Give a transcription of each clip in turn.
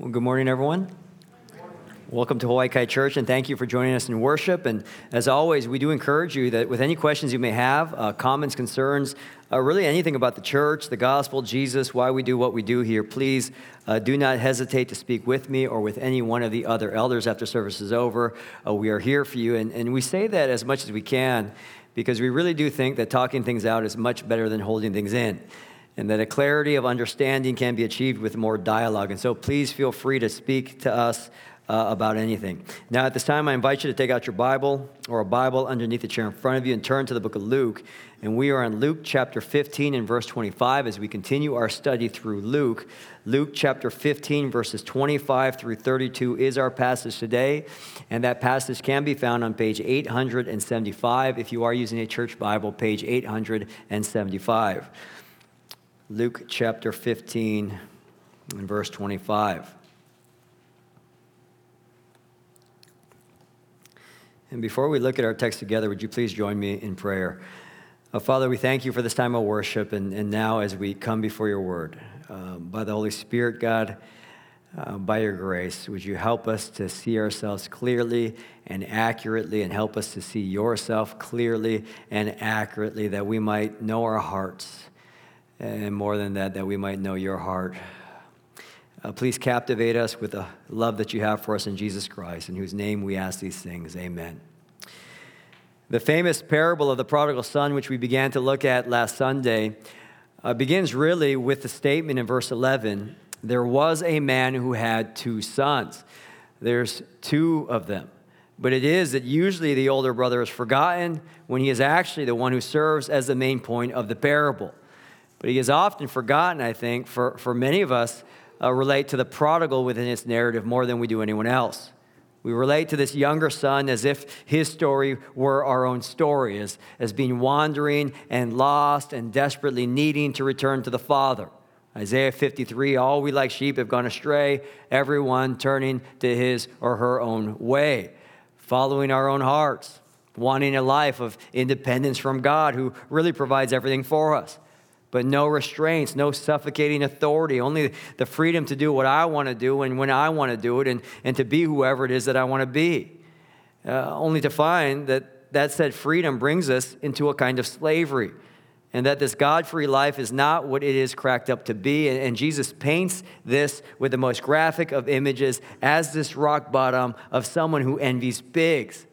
Well, good morning, everyone. Welcome to Hawaii Kai Church, and thank you for joining us in worship. And as always, we do encourage you that with any questions you may have, uh, comments, concerns, uh, really anything about the church, the gospel, Jesus, why we do what we do here, please uh, do not hesitate to speak with me or with any one of the other elders after service is over. Uh, we are here for you, and, and we say that as much as we can because we really do think that talking things out is much better than holding things in and that a clarity of understanding can be achieved with more dialogue. And so please feel free to speak to us uh, about anything. Now, at this time, I invite you to take out your Bible or a Bible underneath the chair in front of you and turn to the book of Luke. And we are in Luke chapter 15 and verse 25 as we continue our study through Luke. Luke chapter 15, verses 25 through 32 is our passage today. And that passage can be found on page 875 if you are using a church Bible, page 875. Luke chapter 15 and verse 25. And before we look at our text together, would you please join me in prayer? Uh, Father, we thank you for this time of worship, and, and now as we come before your word, um, by the Holy Spirit, God, uh, by your grace, would you help us to see ourselves clearly and accurately, and help us to see yourself clearly and accurately, that we might know our hearts and more than that, that we might know your heart. Uh, please captivate us with the love that you have for us in Jesus Christ, in whose name we ask these things. Amen. The famous parable of the prodigal son, which we began to look at last Sunday, uh, begins really with the statement in verse 11 there was a man who had two sons. There's two of them. But it is that usually the older brother is forgotten when he is actually the one who serves as the main point of the parable. But he is often forgotten, I think, for, for many of us uh, relate to the prodigal within its narrative more than we do anyone else. We relate to this younger son as if his story were our own story, as, as being wandering and lost and desperately needing to return to the Father. Isaiah 53 All we like sheep have gone astray, everyone turning to his or her own way, following our own hearts, wanting a life of independence from God who really provides everything for us but no restraints, no suffocating authority, only the freedom to do what I want to do and when I want to do it and, and to be whoever it is that I want to be. Uh, only to find that that said freedom brings us into a kind of slavery and that this God free life is not what it is cracked up to be. And, and Jesus paints this with the most graphic of images as this rock bottom of someone who envies pigs.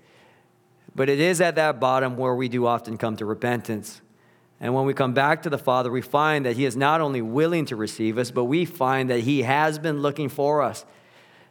But it is at that bottom where we do often come to repentance. And when we come back to the Father, we find that He is not only willing to receive us, but we find that He has been looking for us.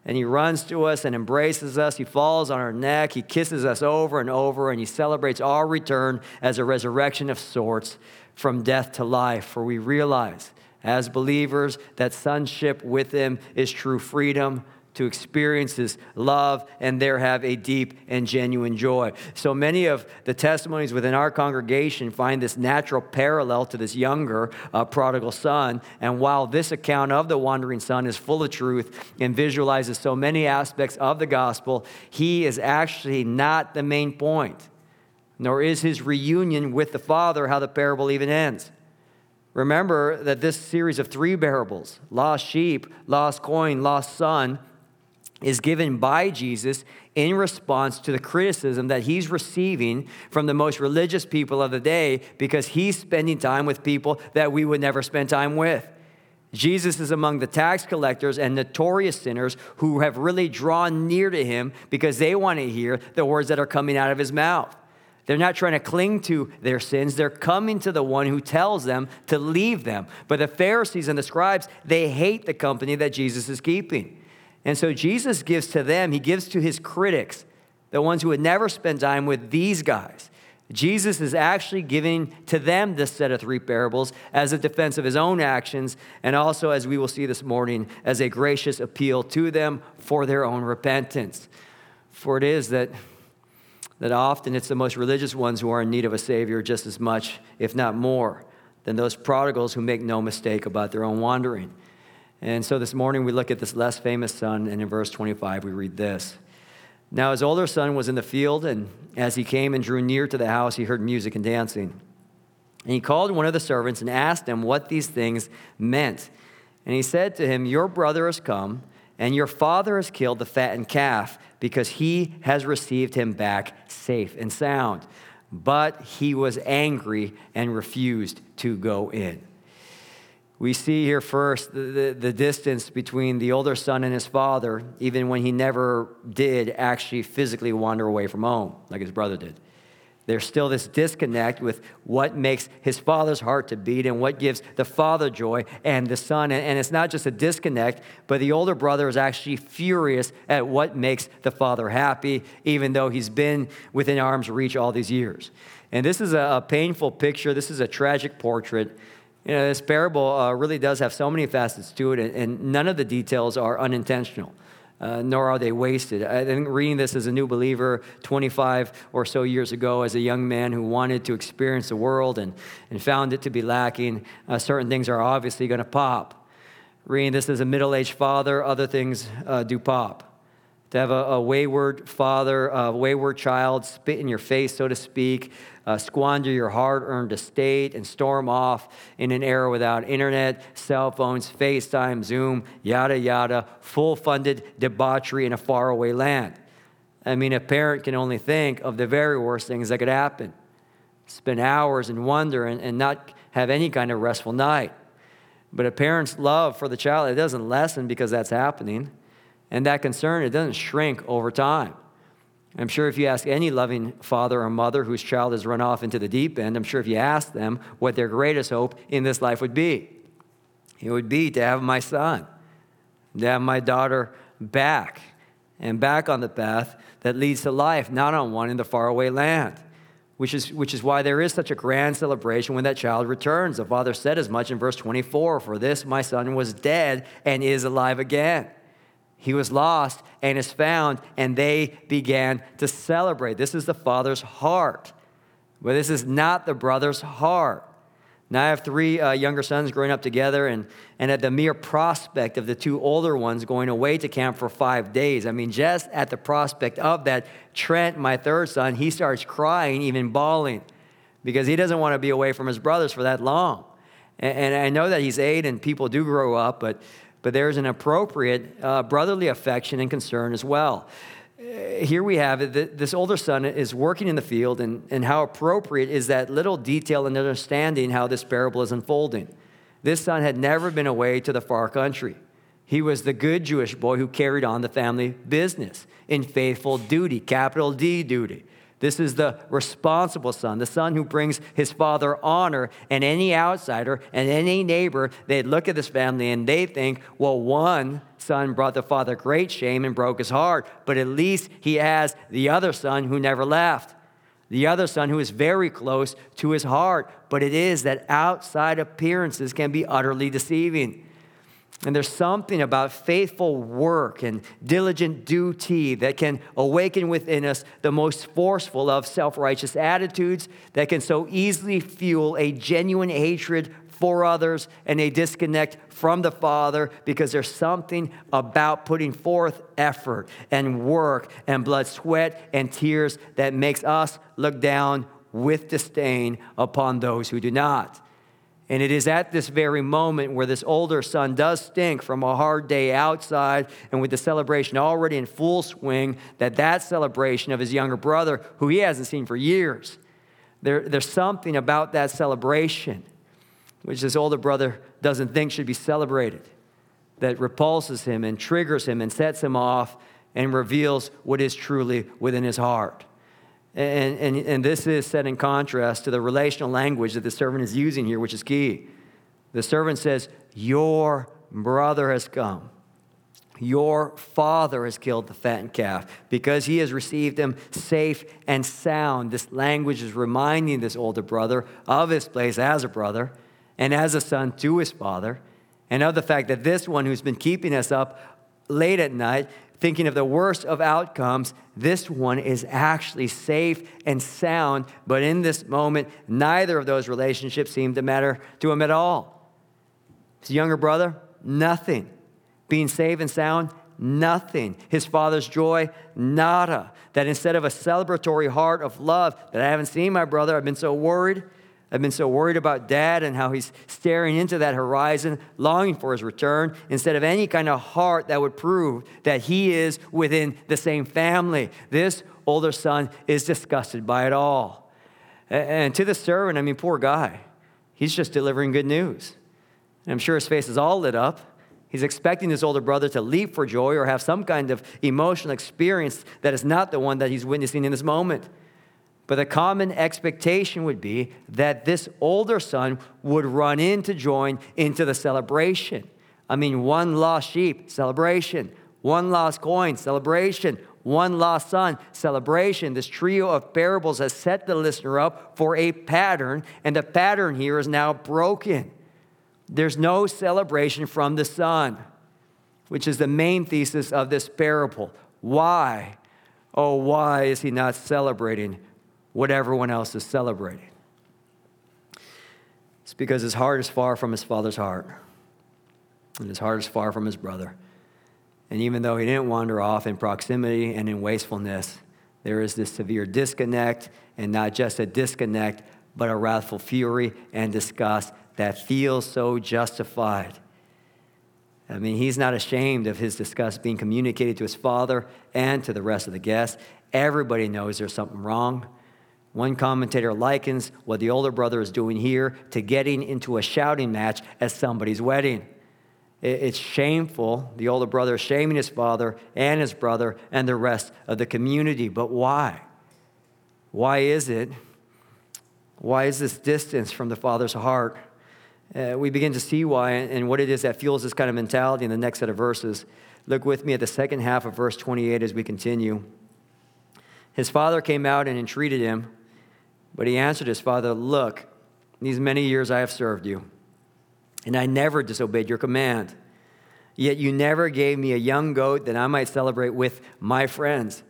And He runs to us and embraces us. He falls on our neck. He kisses us over and over, and He celebrates our return as a resurrection of sorts from death to life. For we realize, as believers, that sonship with Him is true freedom to experience his love and there have a deep and genuine joy. So many of the testimonies within our congregation find this natural parallel to this younger uh, prodigal son. And while this account of the wandering son is full of truth and visualizes so many aspects of the gospel, he is actually not the main point, nor is his reunion with the father how the parable even ends. Remember that this series of three parables lost sheep, lost coin, lost son is given by Jesus in response to the criticism that he's receiving from the most religious people of the day because he's spending time with people that we would never spend time with. Jesus is among the tax collectors and notorious sinners who have really drawn near to him because they want to hear the words that are coming out of his mouth. They're not trying to cling to their sins. They're coming to the one who tells them to leave them. But the Pharisees and the scribes, they hate the company that Jesus is keeping. And so Jesus gives to them, he gives to his critics, the ones who would never spend time with these guys. Jesus is actually giving to them this set of three parables as a defense of his own actions, and also, as we will see this morning, as a gracious appeal to them for their own repentance. For it is that, that often it's the most religious ones who are in need of a Savior just as much, if not more, than those prodigals who make no mistake about their own wandering. And so this morning we look at this less famous son, and in verse 25 we read this. Now his older son was in the field, and as he came and drew near to the house, he heard music and dancing. And he called one of the servants and asked him what these things meant. And he said to him, Your brother has come, and your father has killed the fattened calf because he has received him back safe and sound. But he was angry and refused to go in. We see here first the, the, the, distance between the older son and his father, even when he never did actually physically wander away from home, like his brother did. There's still this disconnect with what makes his father's heart to beat and what gives the father joy and the son. And it's not just a disconnect, but the older brother is actually furious at what makes the father happy, even though he's been within arm's reach all these years. And this is a, painful picture. This is a tragic portrait. You know, this parable uh, really does have so many facets to it, and, and none of the details are unintentional uh, nor are they wasted. I think reading this as a new believer 25 or so years ago, as a young man who wanted to experience the world and, and found it to be lacking, uh, certain things are obviously going to pop. Reading this as a middle aged father, other things uh, do pop to have a, a, wayward father, a wayward child spit in your face, so to speak, uh, squander your hard earned estate, and storm off in an era without internet, cell phones, FaceTime, Zoom, yada, yada, full funded debauchery in a faraway land. I mean, a parent can only think of the very worst things that could happen. Spend hours in wonder and, and not have any kind of restful night. But a parent's love for the child, it doesn't lessen because that's happening. And that concern, it doesn't shrink over time. I'm sure if you ask any loving father or mother whose child has run off into the deep end, I'm sure if you ask them what their greatest hope in this life would be, it would be to have my son, to have my daughter back, and back on the path that leads to life, not on one in the faraway land. Which is, which is why there is such a grand celebration when that child returns. The father said as much in verse 24 For this my son was dead and is alive again. He was lost and is found, and they began to celebrate. This is the father's heart. But this is not the brother's heart. Now, I have three uh, younger sons growing up together, and, and at the mere prospect of the two older ones going away to camp for five days, I mean, just at the prospect of that, Trent, my third son, he starts crying, even bawling, because he doesn't want to be away from his brothers for that long. And, and I know that he's eight and people do grow up, but but there's an appropriate uh, brotherly affection and concern as well. Uh, here we have it, this older son is working in the field, and, and how appropriate is that little detail and understanding how this parable is unfolding. This son had never been away to the far country. He was the good Jewish boy who carried on the family business in faithful duty, capital D duty. This is the responsible son, the son who brings his father honor. And any outsider and any neighbor, they'd look at this family and they think, well, one son brought the father great shame and broke his heart, but at least he has the other son who never left. The other son who is very close to his heart, but it is that outside appearances can be utterly deceiving. And there's something about faithful work and diligent duty that can awaken within us the most forceful of self righteous attitudes that can so easily fuel a genuine hatred for others and a disconnect from the Father because there's something about putting forth effort and work and blood, sweat, and tears that makes us look down with disdain upon those who do not. And it is at this very moment where this older son does stink from a hard day outside and with the celebration already in full swing that that celebration of his younger brother, who he hasn't seen for years, there, there's something about that celebration which this older brother doesn't think should be celebrated that repulses him and triggers him and sets him off and reveals what is truly within his heart. And, and, and this is set in contrast to the relational language that the servant is using here, which is key. The servant says, Your brother has come. Your father has killed the fattened calf because he has received him safe and sound. This language is reminding this older brother of his place as a brother and as a son to his father, and of the fact that this one who's been keeping us up late at night thinking of the worst of outcomes, this one is actually safe and sound. But in this moment, neither of those relationships seem to matter to him at all. His younger brother, nothing. Being safe and sound, nothing. His father's joy, nada. That instead of a celebratory heart of love that I haven't seen my brother, I've been so worried. I've been so worried about dad and how he's staring into that horizon, longing for his return, instead of any kind of heart that would prove that he is within the same family. This older son is disgusted by it all. And to the servant, I mean, poor guy, he's just delivering good news. And I'm sure his face is all lit up. He's expecting his older brother to leap for joy or have some kind of emotional experience that is not the one that he's witnessing in this moment. But the common expectation would be that this older son would run in to join into the celebration. I mean, one lost sheep, celebration. One lost coin, celebration. One lost son, celebration. This trio of parables has set the listener up for a pattern, and the pattern here is now broken. There's no celebration from the son, which is the main thesis of this parable. Why? Oh, why is he not celebrating what everyone else is celebrating. It's because his heart is far from his father's heart, and his heart is far from his brother. And even though he didn't wander off in proximity and in wastefulness, there is this severe disconnect, and not just a disconnect, but a wrathful fury and disgust that feels so justified. I mean, he's not ashamed of his disgust being communicated to his father and to the rest of the guests. Everybody knows there's something wrong. One commentator likens what the older brother is doing here to getting into a shouting match at somebody's wedding. It's shameful. The older brother is shaming his father and his brother and the rest of the community. But why? Why is it? Why is this distance from the father's heart? Uh, we begin to see why and what it is that fuels this kind of mentality in the next set of verses. Look with me at the second half of verse 28 as we continue. His father came out and entreated him. But he answered his father, Look, these many years I have served you, and I never disobeyed your command. Yet you never gave me a young goat that I might celebrate with my friends.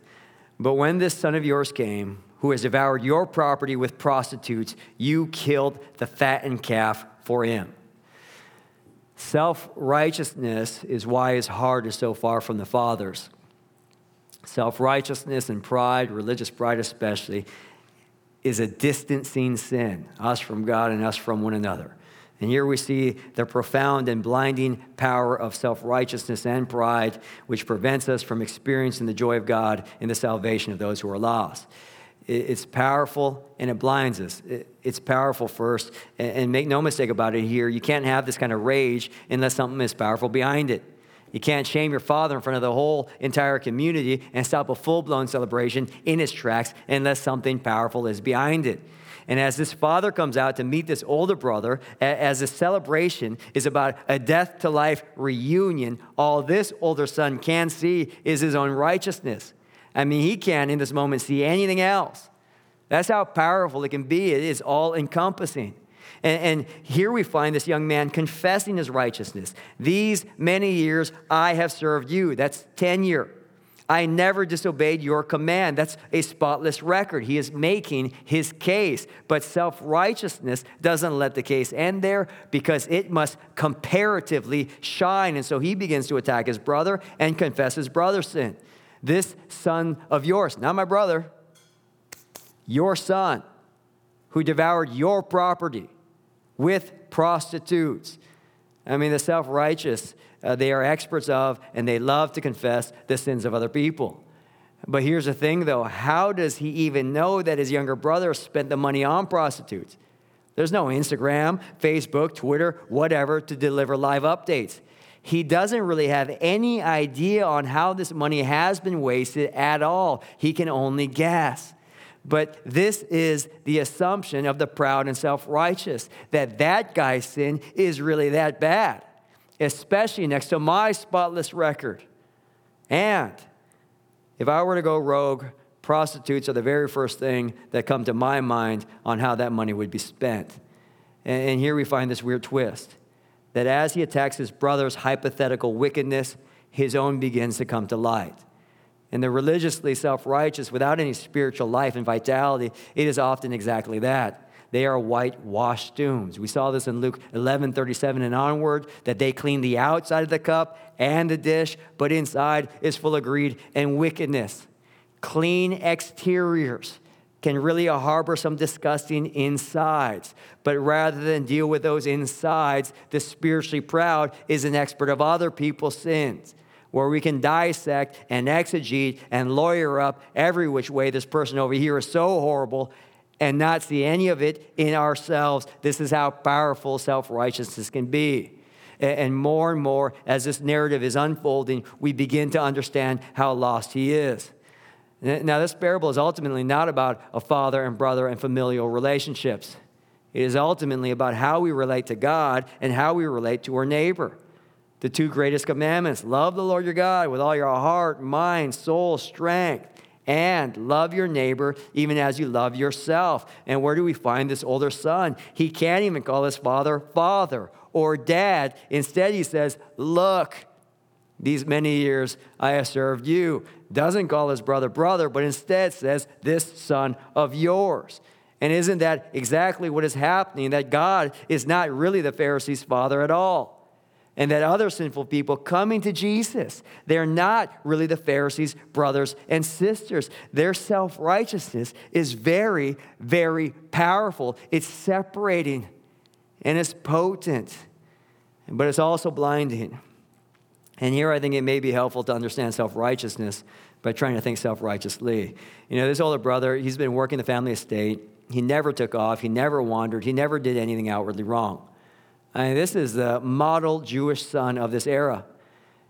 But when this son of yours came, who has devoured your property with prostitutes, you killed the fattened calf for him. Self righteousness is why his heart is so far from the Father's. Self righteousness and pride, religious pride especially, is a distancing sin, us from God and us from one another. And here we see the profound and blinding power of self righteousness and pride, which prevents us from experiencing the joy of God in the salvation of those who are lost. It's powerful and it blinds us. It's powerful first. And make no mistake about it here, you can't have this kind of rage unless something is powerful behind it. You can't shame your father in front of the whole entire community and stop a full blown celebration in its tracks unless something powerful is behind it. And as this father comes out to meet this older brother, as the celebration is about a death to life reunion, all this older son can see is his own righteousness. I mean, he can't in this moment see anything else. That's how powerful it can be. It is all encompassing. And, and, here we find this young man confessing his righteousness. These many years I have served you. That's tenure. I never disobeyed your command. That's a spotless record. He is making his case. But self righteousness doesn't let the case end there because it must comparatively shine. And so he begins to attack his brother and confess his brother's sin. This son of yours, not my brother, your son, who devoured your property, with prostitutes. I mean, the self righteous, uh, they are experts of and they love to confess the sins of other people. But here's the thing though how does he even know that his younger brother spent the money on prostitutes? There's no Instagram, Facebook, Twitter, whatever to deliver live updates. He doesn't really have any idea on how this money has been wasted at all. He can only guess. But this is the assumption of the proud and self righteous that that guy's sin is really that bad, especially next to my spotless record. And if I were to go rogue, prostitutes are the very first thing that come to my mind on how that money would be spent. And here we find this weird twist that as he attacks his brother's hypothetical wickedness, his own begins to come to light and the religiously self righteous without any spiritual life and vitality, it is often exactly that. They are whitewashed tombs. We saw this in Luke 11 37 and onward that they clean the outside of the cup and the dish, but inside is full of greed and wickedness. Clean exteriors can really harbor some disgusting insides. But rather than deal with those insides, the spiritually proud is an expert of other people's sins, where we can dissect and exegete and lawyer up every which way this person over here is so horrible and not see any of it in ourselves. This is how powerful self righteousness can be. And more and more, as this narrative is unfolding, we begin to understand how lost he is. Now, this parable is ultimately not about a father and brother and familial relationships. It is ultimately about how we relate to God and how we relate to our neighbor. The two greatest commandments love the Lord your God with all your heart, mind, soul, strength, and love your neighbor even as you love yourself. And where do we find this older son? He can't even call his father father or dad. Instead, he says, Look, these many years I have served you. Doesn't call his brother brother, but instead says, This son of yours. And isn't that exactly what is happening? That God is not really the Pharisees' father at all. And that other sinful people coming to Jesus, they're not really the Pharisees' brothers and sisters. Their self righteousness is very, very powerful. It's separating and it's potent, but it's also blinding. And here I think it may be helpful to understand self righteousness by trying to think self righteously. You know, this older brother, he's been working the family estate. He never took off, he never wandered, he never did anything outwardly wrong. I mean, this is the model Jewish son of this era.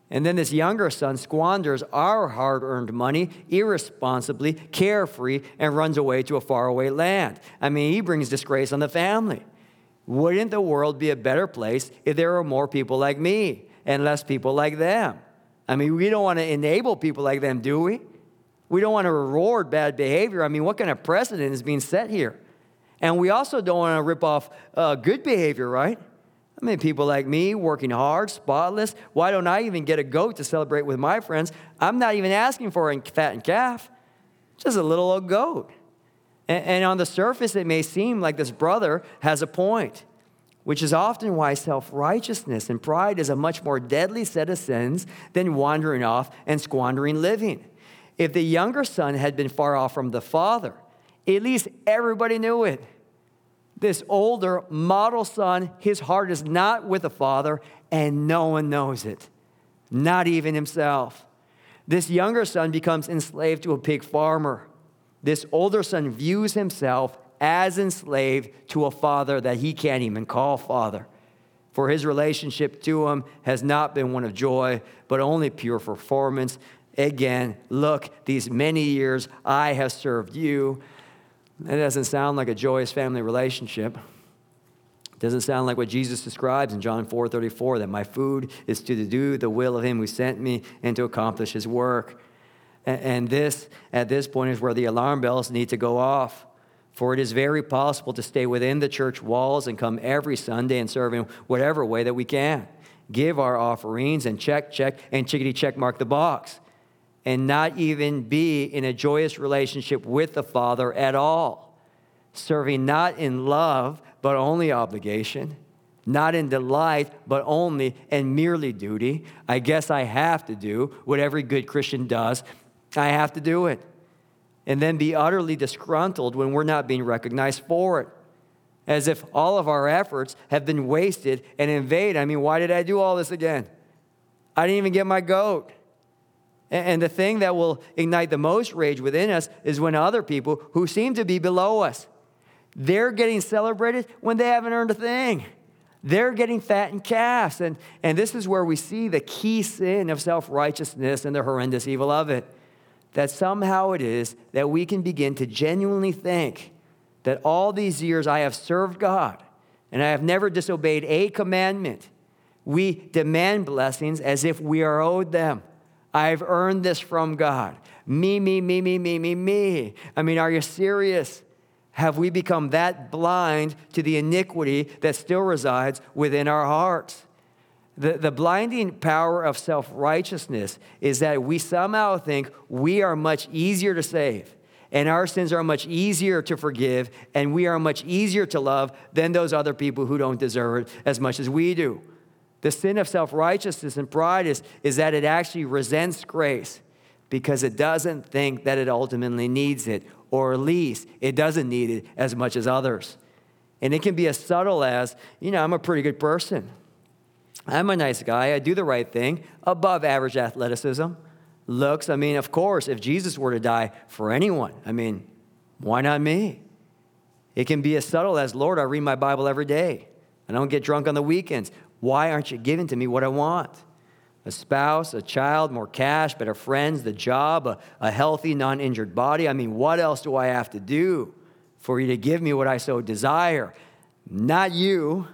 And then this younger son squanders our hard earned money irresponsibly, carefree, and runs away to a faraway land. I mean, he brings disgrace on the family. Wouldn't the world be a better place if there were more people like me? and less people like them. I mean, we don't want to enable people like them, do we? We don't want to reward bad behavior. I mean, what kind of precedent is being set here? And we also don't want to rip off uh, good behavior, right? I mean, people like me working hard, spotless. Why don't I even get a goat to celebrate with my friends? I'm not even asking for a fattened calf, just a little old goat. And, and on the surface, it may seem like this brother has a point which is often why self righteousness and pride is a much more deadly set of sins than wandering off and squandering living. If the younger son had been far off from the father, at least everybody knew it. This older model son, his heart is not with the father, and no one knows it, not even himself. This younger son becomes enslaved to a pig farmer. This older son views himself as enslaved to a father that he can't even call father. For his relationship to him has not been one of joy, but only pure performance. Again, look, these many years I have served you. That doesn't sound like a joyous family relationship. It doesn't sound like what Jesus describes in John 4 34 that my food is to do the will of him who sent me and to accomplish his work. And this, at this point, is where the alarm bells need to go off. For it is very possible to stay within the church walls and come every Sunday and serve in whatever way that we can. Give our offerings and check, check, and chickadee check mark the box. And not even be in a joyous relationship with the Father at all. Serving not in love, but only obligation. Not in delight, but only and merely duty. I guess I have to do what every good Christian does. I have to do it and then be utterly disgruntled when we're not being recognized for it. As if all of our efforts have been wasted and in vain. I mean, why did I do all this again? I didn't even get my goat. And the thing that will ignite the most rage within us is when other people who seem to be below us, they're getting celebrated when they haven't earned a thing. They're getting fattened calves. And, and this is where we see the key sin of self righteousness and the horrendous evil of it that somehow it is that we can begin to genuinely think that all these years I have served God and I have never disobeyed a commandment. We demand blessings as if we are owed them. I've earned this from God. Me, me, me, me, me, me, me. I mean, are you serious? Have we become that blind to the iniquity that still resides within our hearts? The, the blinding power of self righteousness is that we somehow think we are much easier to save and our sins are much easier to forgive and we are much easier to love than those other people who don't deserve it as much as we do. The sin of self righteousness and pride is, is that it actually resents grace because it doesn't think that it ultimately needs it or at least. It doesn't need it as much as others. And it can be as subtle as, you know, I'm a pretty good person. I'm a nice guy. I do the right thing, above average athleticism. Looks, I mean, of course, if Jesus were to die for anyone, I mean, why not me? It can be as subtle as, Lord, I read my Bible every day. I don't get drunk on the weekends. Why aren't you giving to me what I want? A spouse, a child, more cash, better friends, the job, a, a healthy, non injured body. I mean, what else do I have to do for you to give me what I so desire? Not you.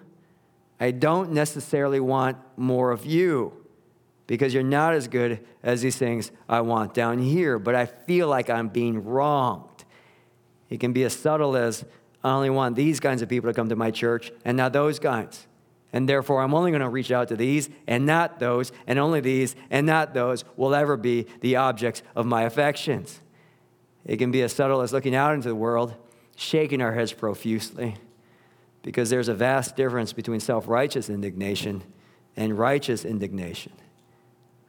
I don't necessarily want more of you because you're not as good as these things I want down here, but I feel like I'm being wronged. It can be as subtle as I only want these kinds of people to come to my church and not those kinds. And therefore, I'm only going to reach out to these and not those, and only these and not those will ever be the objects of my affections. It can be as subtle as looking out into the world, shaking our heads profusely because there's a vast difference between self righteous indignation and righteous indignation.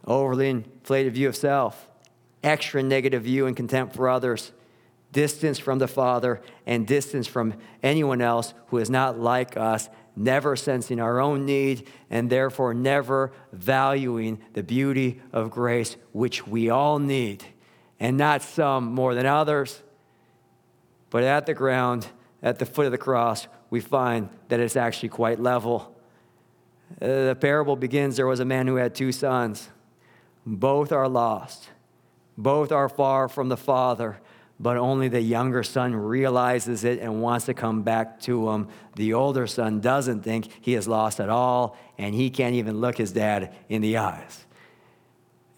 Overly inflated view of self, extra negative view and contempt for others, distance from the Father, and distance from anyone else who is not like us, never sensing our own need, and therefore never valuing the beauty of grace, which we all need, and not some more than others. But at the ground, at the foot of the cross, we find that it's actually quite level. Uh, the parable begins there was a man who had two sons. Both are lost, both are far from the Father, but only the younger son realizes it and wants to come back to him. The older son doesn't think he is lost at all, and he can't even look his dad in the eyes.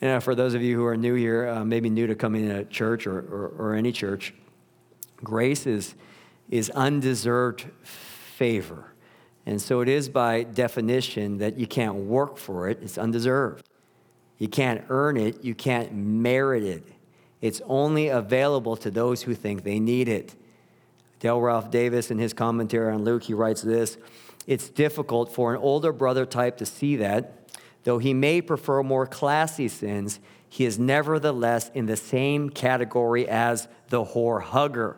And for those of you who are new here, uh, maybe new to coming to church or, or, or any church, grace is is undeserved favor. And so it is by definition that you can't work for it, it's undeserved. You can't earn it, you can't merit it. It's only available to those who think they need it. Dale Ralph Davis, in his commentary on Luke, he writes this It's difficult for an older brother type to see that, though he may prefer more classy sins, he is nevertheless in the same category as the whore hugger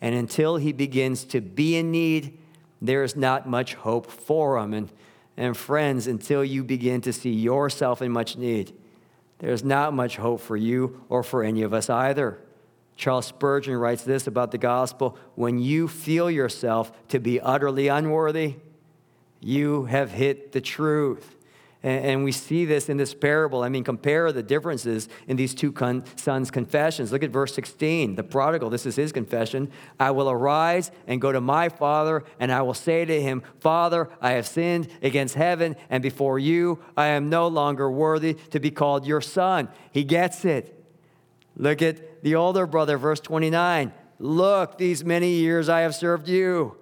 and until he begins to be in need, there is not much hope for him. And, and friends, until you begin to see yourself in much need, there's not much hope for you or for any of us either. Charles Spurgeon writes this about the gospel when you feel yourself to be utterly unworthy, you have hit the truth. And, we see this in this parable. I mean, compare the differences in these two sons' confessions. Look at verse 16. The prodigal, this is his confession I will arise and go to my father, and I will say to him, Father, I have sinned against heaven and before you. I am no longer worthy to be called your son. He gets it. Look at the older brother, verse 29. Look, these many years I have served you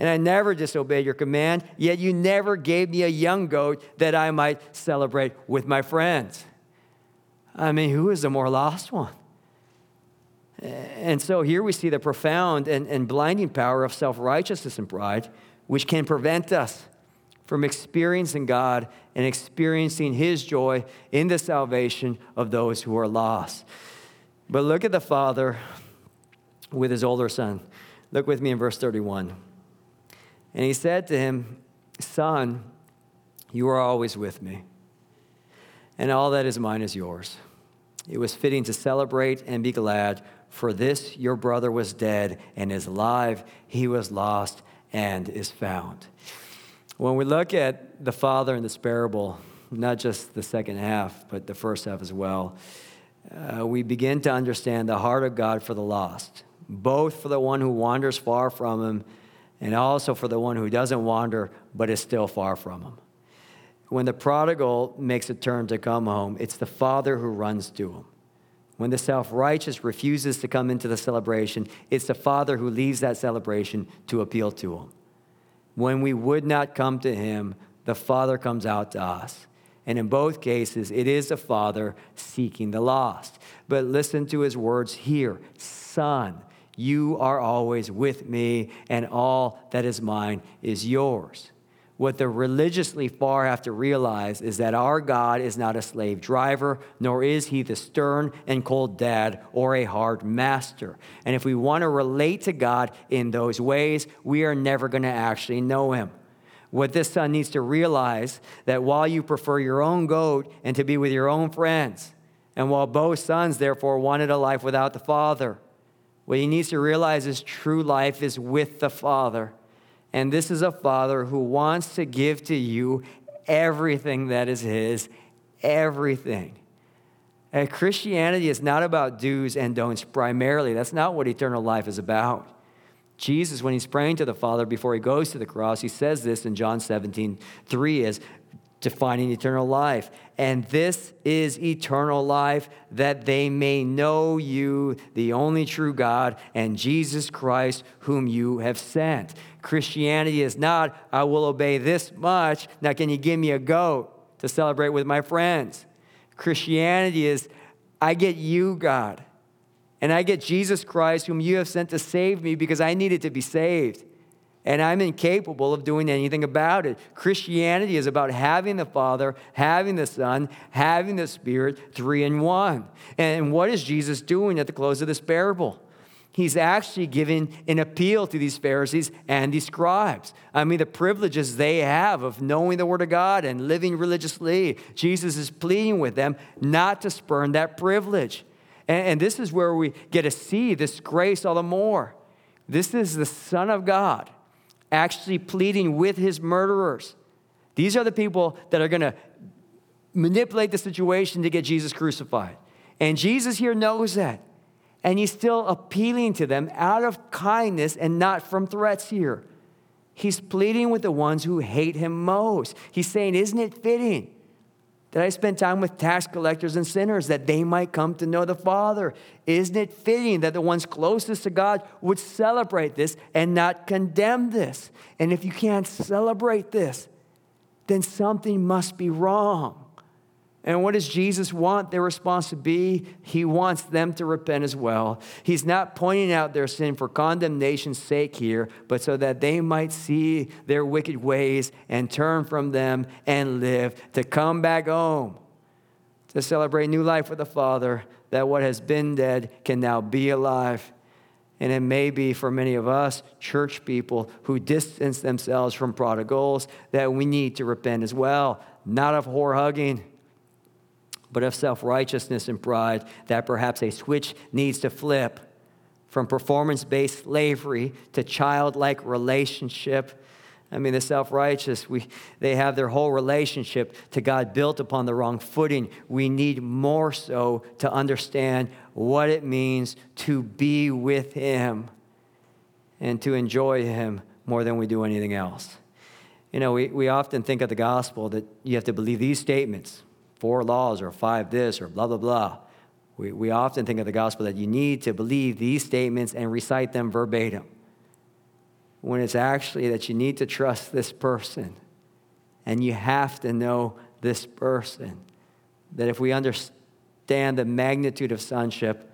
and I never disobeyed your command, yet you never gave me a young goat that I might celebrate with my friends. I mean, who is the more lost one? And so here we see the profound and, and blinding power of self righteousness and pride, which can prevent us from experiencing God and experiencing His joy in the salvation of those who are lost. But look at the father with his older son. Look with me in verse 31. And he said to him, Son, you are always with me, and all that is mine is yours. It was fitting to celebrate and be glad, for this your brother was dead and is alive. He was lost and is found. When we look at the Father in this parable, not just the second half, but the first half as well, uh, we begin to understand the heart of God for the lost, both for the one who wanders far from Him and also for the one who doesn't wander but is still far from him. When the prodigal makes a turn to come home, it's the father who runs to him. When the self righteous refuses to come into the celebration, it's the father who leaves that celebration to appeal to him. When we would not come to him, the father comes out to us. And in both cases, it is the father seeking the lost. But listen to his words here Son, you are always with me, and all that is mine is yours. What the religiously far have to realize is that our God is not a slave driver, nor is he the stern and cold dad or a hard master. And if we want to relate to God in those ways, we are never going to actually know him. What this son needs to realize that while you prefer your own goat and to be with your own friends, and while both sons therefore wanted a life without the father, what he needs to realize is true life is with the father. And this is a father who wants to give to you everything that is his, everything. And Christianity is not about do's and don'ts primarily. That's not what eternal life is about. Jesus, when he's praying to the Father before he goes to the cross, he says this in John 17, 3 is defining eternal life. And this is eternal life, that they may know you, the only true God, and Jesus Christ, whom you have sent. Christianity is not, I will obey this much. Now, can you give me a goat to celebrate with my friends? Christianity is, I get you, God. And I get Jesus Christ, whom you have sent to save me because I needed to be saved. And I'm incapable of doing anything about it. Christianity is about having the Father, having the Son, having the Spirit, three in one. And what is Jesus doing at the close of this parable? He's actually giving an appeal to these Pharisees and these scribes. I mean, the privileges they have of knowing the Word of God and living religiously. Jesus is pleading with them not to spurn that privilege. And, and this is where we get to see this grace all the more. This is the Son of God actually pleading with his murderers. These are the people that are going to manipulate the situation to get Jesus crucified. And Jesus here knows that. And he's still appealing to them out of kindness and not from threats here. He's pleading with the ones who hate him most. He's saying, Isn't it fitting that I spend time with tax collectors and sinners that they might come to know the Father? Isn't it fitting that the ones closest to God would celebrate this and not condemn this? And if you can't celebrate this, then something must be wrong. And what does Jesus want their response to be? He wants them to repent as well. He's not pointing out their sin for condemnation's sake here, but so that they might see their wicked ways and turn from them and live, to come back home, to celebrate new life with the Father, that what has been dead can now be alive. And it may be for many of us, church people who distance themselves from prodigals, that we need to repent as well, not of whore hugging but of self righteousness and pride, that perhaps a switch needs to flip from performance based slavery to childlike relationship. I mean, the self righteous, they have their whole relationship to God built upon the wrong footing. We need more so to understand what it means to be with Him and to enjoy Him more than we do anything else. You know, we, we often think of the gospel that you have to believe these statements four laws or five this or blah, blah, blah. We, we often think of the gospel that you need to believe these statements and recite them verbatim, when it's actually that you need to trust this person and you have to know this person. That if we understand the magnitude of sonship,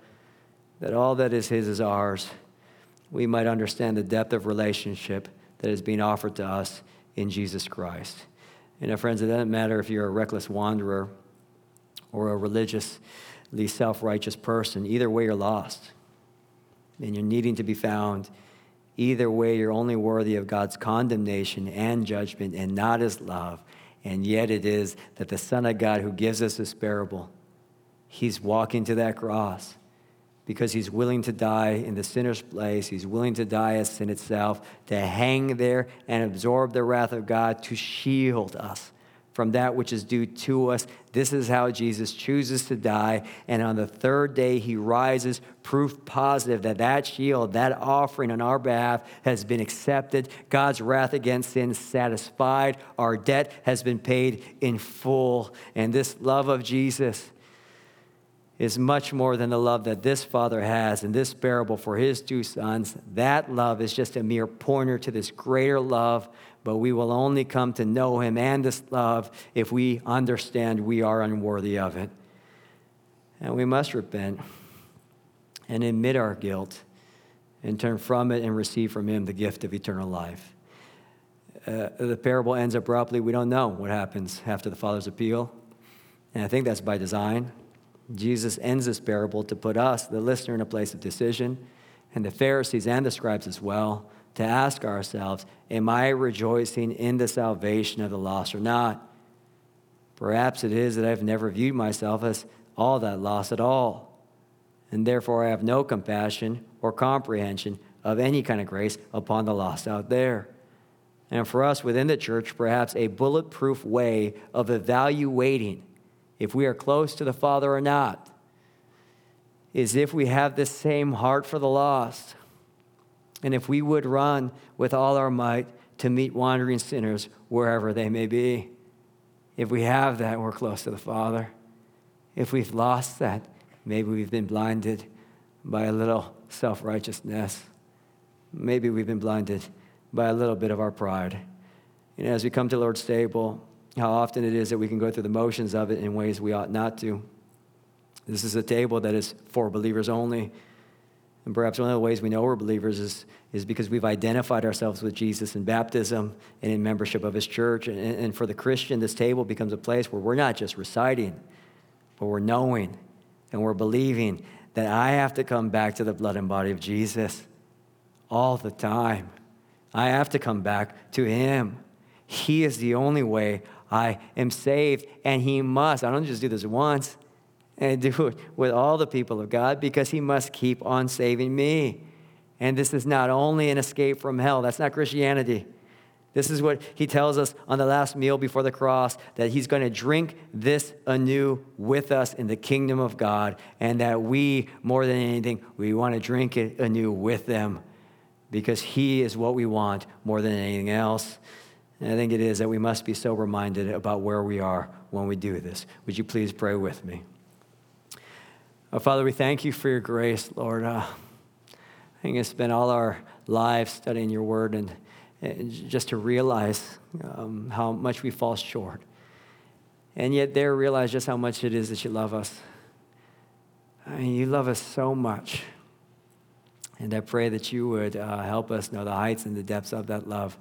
that all that is his is ours, we might understand the depth of relationship that is being offered to us in Jesus Christ. You uh, know, friends, it doesn't matter if you're a reckless wanderer or a religiously self righteous person. Either way, you're lost. And you're needing to be found. Either way, you're only worthy of God's condemnation and judgment and not his love. And yet, it is that the Son of God who gives us this parable, he's walking to that cross because he's willing to die in the sinner's place. He's willing to die as sin itself, to hang there and absorb the wrath of God to shield us from that which is due to us. This is how Jesus chooses to die. And on the third day, he rises, proof positive that that shield, that offering on our behalf has been accepted. God's wrath against sin satisfied. Our debt has been paid in full. And this love of Jesus is much more than the love that this father has in this parable for his two sons. That love is just a mere pointer to this greater love, but we will only come to know him and this love if we understand we are unworthy of it. And we must repent and admit our guilt and turn from it and receive from him the gift of eternal life. uh, the parable ends abruptly. We don't know what happens after the father's appeal. And I think that's by design. Jesus ends this parable to put us, the listener, in a place of decision, and the Pharisees and the scribes as well, to ask ourselves Am I rejoicing in the salvation of the lost or not? Perhaps it is that I've never viewed myself as all that lost at all, and therefore I have no compassion or comprehension of any kind of grace upon the lost out there. And for us within the church, perhaps a bulletproof way of evaluating if we are close to the Father or not is if we have the same heart for the lost. And if we would run with all our might to meet wandering sinners wherever they may be. If we have that, we're close to the Father. If we've lost that, maybe we've been blinded by a little self righteousness. Maybe we've been blinded by a little bit of our pride. And as we come to Lord's table, how often it is that we can go through the motions of it in ways we ought not to. This is a table that is for believers only. And perhaps one of the ways we know we're believers is, is because we've identified ourselves with Jesus in baptism and in membership of his church. And, and for the Christian, this table becomes a place where we're not just reciting, but we're knowing and we're believing that I have to come back to the blood and body of Jesus all the time. I have to come back to him. He is the only way I am saved, and he must. I don't just do this once and do it with all the people of God because he must keep on saving me. And this is not only an escape from hell, that's not Christianity. This is what he tells us on the last meal before the cross that he's going to drink this anew with us in the kingdom of God, and that we, more than anything, we want to drink it anew with them because he is what we want more than anything else. And I think it is that we must be so reminded about where we are when we do this. Would you please pray with me? Oh, Father, we thank you for your grace, Lord. Uh, I think it's been all our lives studying your word and, and just to realize um, how much we fall short. And yet, there, realize just how much it is that you love us. I mean, you love us so much. And I pray that you would uh, help us know the heights and the depths of that love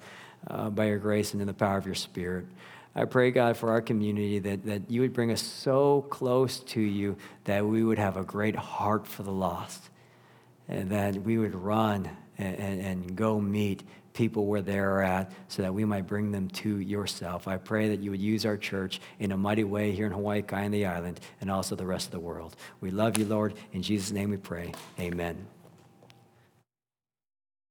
uh, by your grace and in the power of your Spirit. I pray, God, for our community that, that you would bring us so close to you that we would have a great heart for the lost and that we would run and, and, and go meet people where they're at so that we might bring them to yourself. I pray that you would use our church in a mighty way here in Hawaii Kai, and the island, and also the rest of the world. We love you, Lord. In Jesus' name we pray. Amen.